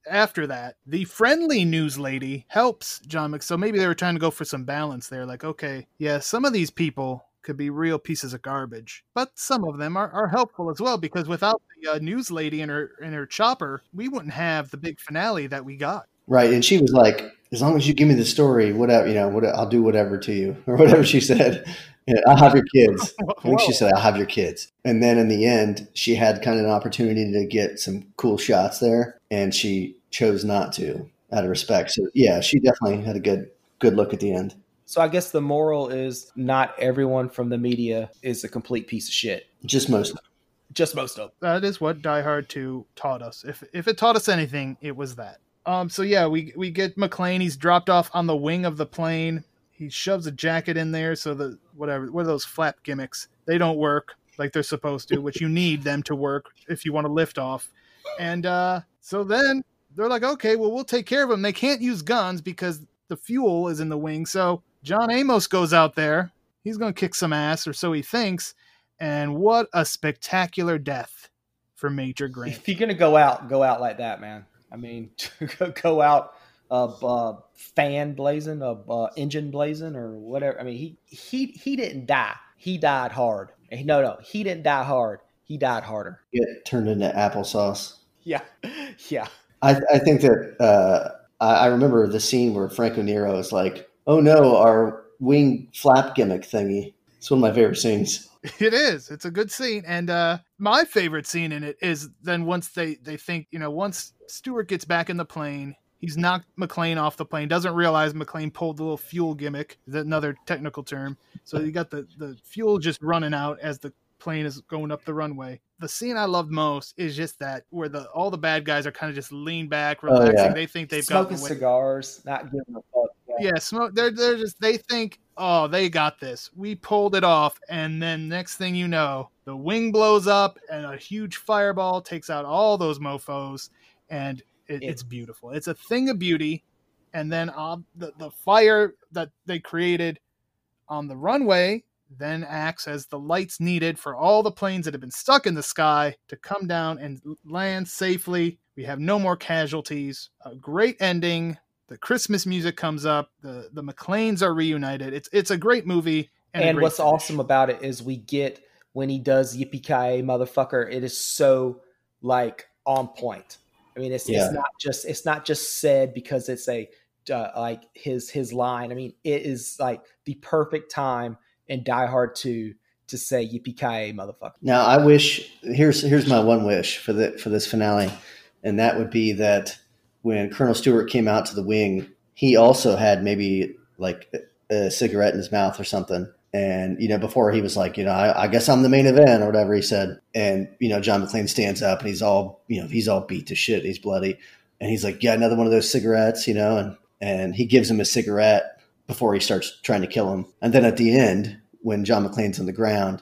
after that, the friendly news lady helps John Mc. So maybe they were trying to go for some balance there. Like, okay, yeah, some of these people could be real pieces of garbage, but some of them are, are helpful as well because without the uh, news lady and her and her chopper, we wouldn't have the big finale that we got. Right, and she was like, "As long as you give me the story, whatever you know, what, I'll do whatever to you, or whatever she said." Yeah, I'll have your kids. I think she said, I'll have your kids. And then in the end, she had kind of an opportunity to get some cool shots there, and she chose not to out of respect. So yeah, she definitely had a good good look at the end. So I guess the moral is not everyone from the media is a complete piece of shit. Just most. Just most of. That is what Die Hard 2 taught us. If if it taught us anything, it was that. Um so yeah, we we get McClane, he's dropped off on the wing of the plane he shoves a jacket in there so that whatever what are those flap gimmicks? They don't work like they're supposed to which you need them to work if you want to lift off. And uh, so then they're like okay well we'll take care of them they can't use guns because the fuel is in the wing. So john amos goes out there. He's going to kick some ass or so he thinks. And what a spectacular death for major grant. if you're going to go out go out like that man. I mean go out of uh, fan blazing, of uh, engine blazing, or whatever. I mean, he he he didn't die. He died hard. No, no, he didn't die hard. He died harder. It turned into applesauce. Yeah, yeah. I, I think that uh, I, I remember the scene where Franco Nero is like, "Oh no, our wing flap gimmick thingy." It's one of my favorite scenes. It is. It's a good scene, and uh, my favorite scene in it is then once they they think you know once Stewart gets back in the plane, He's knocked McClane off the plane. Doesn't realize McClane pulled the little fuel gimmick. Is another technical term? So you got the the fuel just running out as the plane is going up the runway. The scene I loved most is just that where the all the bad guys are kind of just lean back, relaxing. Oh, yeah. They think they've smoking got cigars, not giving a fuck. Yeah. yeah, smoke. They're they're just they think, oh, they got this. We pulled it off, and then next thing you know, the wing blows up, and a huge fireball takes out all those mofo's, and it, it's beautiful. It's a thing of beauty. And then uh, the, the fire that they created on the runway then acts as the lights needed for all the planes that have been stuck in the sky to come down and land safely. We have no more casualties. A great ending. The Christmas music comes up. The the McClanes are reunited. It's it's a great movie. And, and what's finish. awesome about it is we get when he does yippee ki motherfucker. It is so like on point. I mean, it's, yeah. it's not just it's not just said because it's a uh, like his his line. I mean, it is like the perfect time in Die Hard Two to say "Yippee ki motherfucker." Now, I wish here's here's my one wish for the for this finale, and that would be that when Colonel Stewart came out to the wing, he also had maybe like a cigarette in his mouth or something, And, you know, before he was like, you know, I, I, guess I'm the main event or whatever he said. And, you know, John McClane stands up and he's all, you know, he's all beat to shit. He's bloody. And he's like, yeah, another one of those cigarettes, you know, and, and he gives him a cigarette before he starts trying to kill him. And then at the end, when John McClane's on the ground,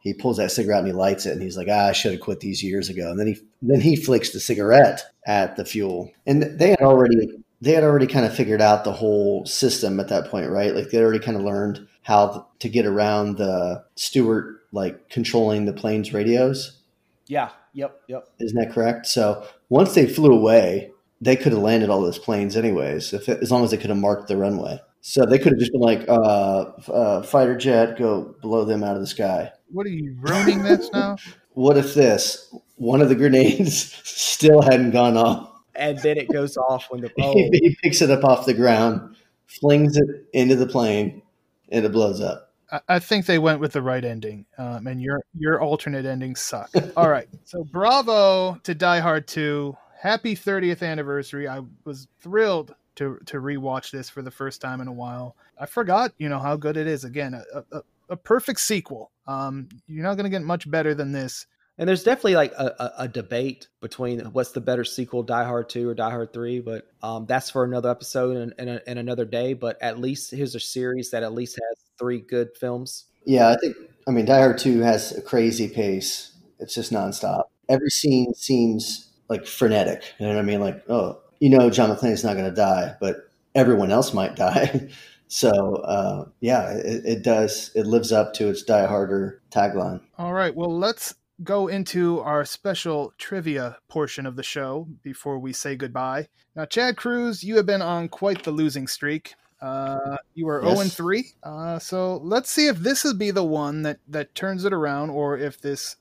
he pulls that cigarette and he lights it and he's like, ah, I should have quit these years ago. And then he then he flicks the cigarette at the fuel. And they had already they had already kind of figured out the whole system at that point, right? Like they already kind of learned how to get around the Stewart like controlling the plane's radios. Yeah. Yep. Yep. Isn't that correct? So once they flew away, they could have landed all those planes anyways, if it, as long as they could have marked the runway. So they could have just been like, uh, uh, fighter jet, go blow them out of the sky. What are you ruining this now? what if this one of the grenades still hadn't gone off? And then it goes off when the oh. he picks it up off the ground, flings it into the plane, and it blows up. I think they went with the right ending, um, and your your alternate endings suck. All right, so bravo to Die Hard Two. Happy 30th anniversary! I was thrilled to to rewatch this for the first time in a while. I forgot, you know, how good it is. Again, a, a, a perfect sequel. Um, you're not going to get much better than this. And there's definitely like a, a, a, debate between what's the better sequel, Die Hard 2 or Die Hard 3, but um, that's for another episode and, and, and, another day. But at least here's a series that at least has three good films. Yeah, I think, I mean, Die Hard 2 has a crazy pace. It's just nonstop. Every scene seems like frenetic. You know what I mean? Like, oh, you know, John McClane is not going to die, but everyone else might die. So uh, yeah, it, it, does. It lives up to its Die Harder tagline. All right. Well, let's go into our special trivia portion of the show before we say goodbye. Now, Chad Cruz, you have been on quite the losing streak. Uh, you are yes. 0 and 3. Uh, so let's see if this will be the one that, that turns it around or if this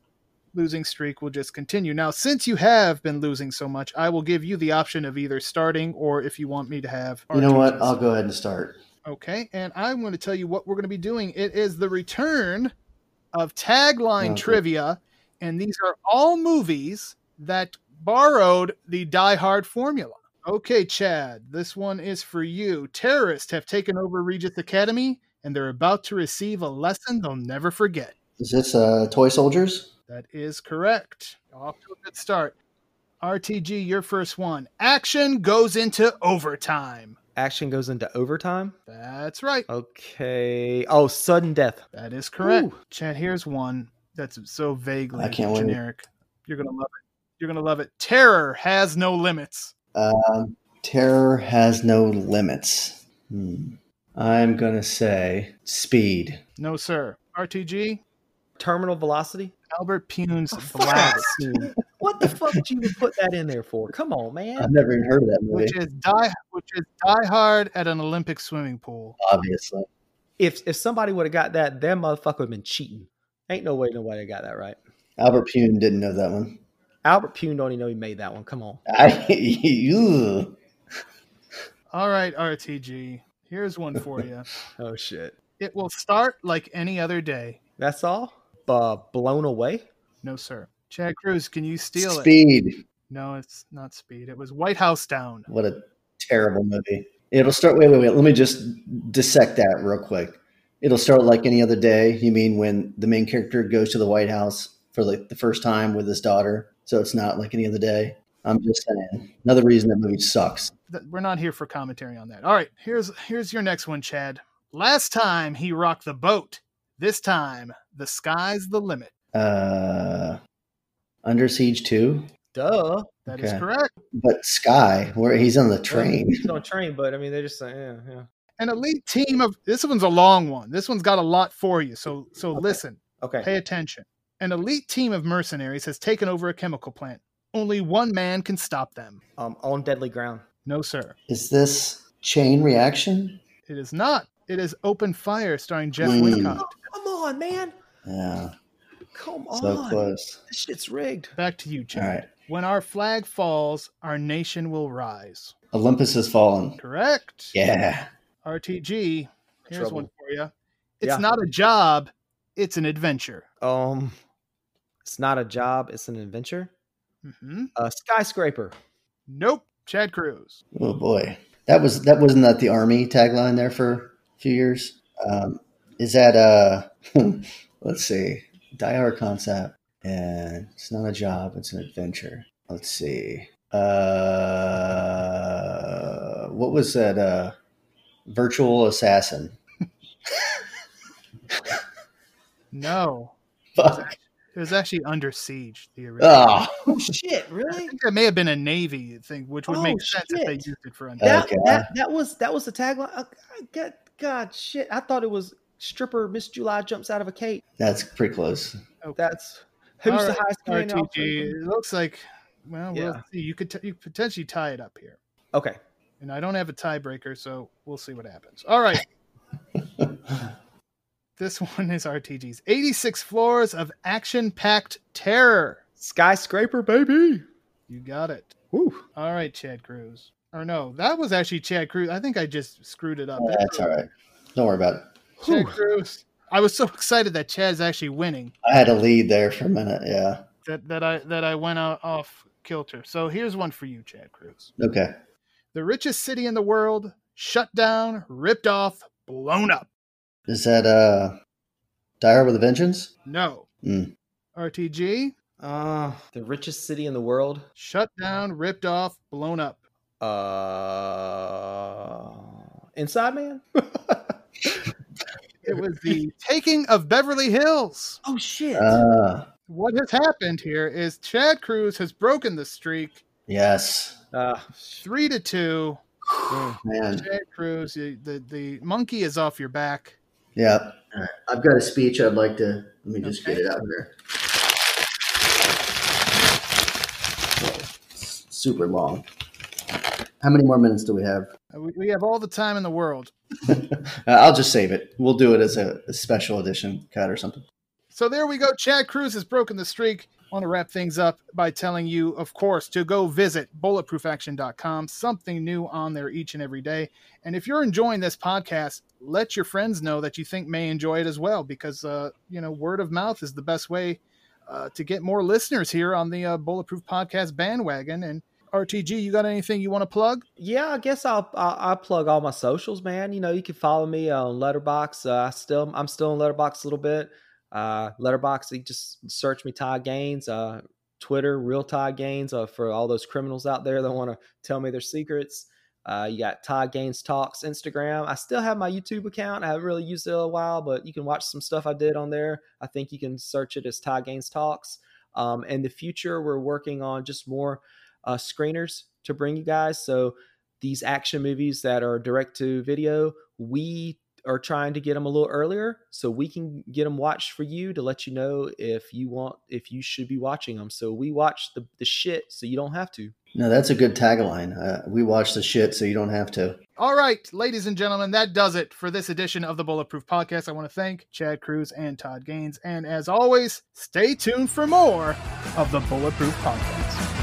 losing streak will just continue. Now, since you have been losing so much, I will give you the option of either starting or if you want me to have. You know what? I'll go ahead and start. Okay, and I'm going to tell you what we're going to be doing. It is the return of tagline okay. trivia, and these are all movies that borrowed the Die Hard formula. Okay, Chad, this one is for you. Terrorists have taken over Regis Academy, and they're about to receive a lesson they'll never forget. Is this uh, Toy Soldiers? That is correct. Off to a good start. RTG, your first one. Action goes into overtime action goes into overtime? That's right. Okay. Oh, sudden death. That is correct. Ooh. Chad, here's one that's so vaguely I can't generic. Wait. You're gonna love it. You're gonna love it. Terror has no limits. Um, terror has no limits. Hmm. I'm gonna say speed. No, sir. RTG. Terminal velocity. Albert Pyun's oh, blast. what the fuck did you even put that in there for? Come on, man. I've never even heard of that movie. Which is die, which is Die Hard at an Olympic swimming pool. Obviously. If if somebody would have got that, their motherfucker would have been cheating. Ain't no way nobody got that right. Albert Pyun didn't know that one. Albert Pyun don't even know he made that one. Come on. I, All right, RTG. Here's one for you. oh shit. It will start like any other day. That's all? uh, blown away? No, sir. Chad Cruz, can you steal Speed. it? Speed. No, it's not Speed. It was White House Down. What a terrible movie. It'll start. Wait, wait, wait. Let me just dissect that real quick. It'll start like any other day. You mean when the main character goes to the White House for like the first time with his daughter? So it's not like any other day. I'm just saying. Another reason that movie sucks. We're not here for commentary on that. All right, here's here's your next one, Chad. Last time he rocked the boat, this time, the sky's the limit. Uh, Under Siege 2? Duh. That okay. is correct. But Sky, where he's on the train. He's on a train, but I mean, they're just saying, yeah, yeah. An elite team of this one's a long one. This one's got a lot for you. So, so okay. listen. Okay. Pay attention. An elite team of mercenaries has taken over a chemical plant. Only one man can stop them. Um, on deadly ground. No, sir. Is this chain reaction? It is not. It is Open Fire, starring Jeff mm. Come on, man. Yeah. Come on. So close. This shit's rigged. Back to you, Chad. When our flag falls, our nation will rise. Olympus has fallen. Correct. Yeah. RTG. Here's Trouble. one for you. It's yeah. not a job, it's an adventure. Um, it's not a job, it's an adventure. Mm-hmm. A skyscraper. Nope. Chad Cruz. Oh boy, that was that wasn't that the army tagline there for a few years. Um, Is that uh? let's see. Die Hard concept, and it's not a job; it's an adventure. Let's see. Uh, what was that? Uh, virtual assassin. no. Fuck. It was actually Under Siege. The original. Oh shit! Really? I think that may have been a Navy thing, which would Oh, make sense if they used it for Under. That, Okay. that that was that was the tagline. Uh, God, God, shit! I thought it was stripper Miss July jumps out of a cake. That's pretty close. Okay. That's who's All the right, highest rated RTG. It looks like, well, we'll see. You could t- you could potentially tie it up here, Okay. And I don't have a tiebreaker, so we'll see what happens. All right. This one is RTG's 86 floors of action-packed terror. Skyscraper, baby. You got it. Woo. All right, Chad Cruz. Or no, that was actually Chad Cruz. I think I just screwed it up. That's all right. Don't worry about it. Chad Whew. Cruz. I was so excited that Chad's actually winning I had a lead there for a minute. Yeah. that, that I that I went out, off kilter. So here's one for you, Chad Cruz. Okay. The richest city in the world, shut down, ripped off, blown up. Is that uh, Die Hard with a Vengeance? No. Mm. RTG, Uh, the richest city in the world. shut down, ripped off, blown up. Uh, Inside Man. It was the taking of Beverly Hills. oh shit! Uh, What has happened here is Chad Cruz has broken the streak, yes. Uh, three to two. Man. Chad Cruz, the the monkey is off your back. Yeah. I've got a speech I'd like to. Let me just Okay. get it out here. Super long. How many more minutes do we have? Uh, We, we have all the time in the world. Uh, I'll just save it. We'll do it as a, a special edition cut or something. So there we go. Chad Cruz has broken the streak. Want to wrap things up by telling you, of course, to go visit bulletproofaction.com. Something new on there each and every day. And if you're enjoying this podcast, let your friends know that you think may enjoy it as well, because uh, you know word of mouth is the best way uh, to get more listeners here on the uh, Bulletproof Podcast bandwagon. And RTG, you got anything you want to plug? Yeah, I guess I'll, I'll I'll plug all my socials, man. You know, you can follow me on Letterboxd. Uh, I still I'm still in Letterboxd a little bit. Uh, just search me Todd Gaines. Uh, Twitter, real Todd Gaines. Uh, for all those criminals out there that want to tell me their secrets. Uh, you got Todd Gaines Talks Instagram. I still have my YouTube account. I haven't really used it in a while, but you can watch some stuff I did on there. I think you can search it as Todd Gaines Talks. Um, in the future, we're working on just more uh, screeners to bring you guys. So these action movies that are direct to video, we are trying to get them a little earlier so we can get them watched for you to let you know if you want if you should be watching them. So we watch the the shit so you don't have to. No, that's a good tagline. Uh, we watch the shit so you don't have to. All right, ladies and gentlemen, that does it for this edition of the Bulletproof Podcast. I want to thank Chad Cruz and Todd Gaines. And as always, stay tuned for more of the Bulletproof Podcast.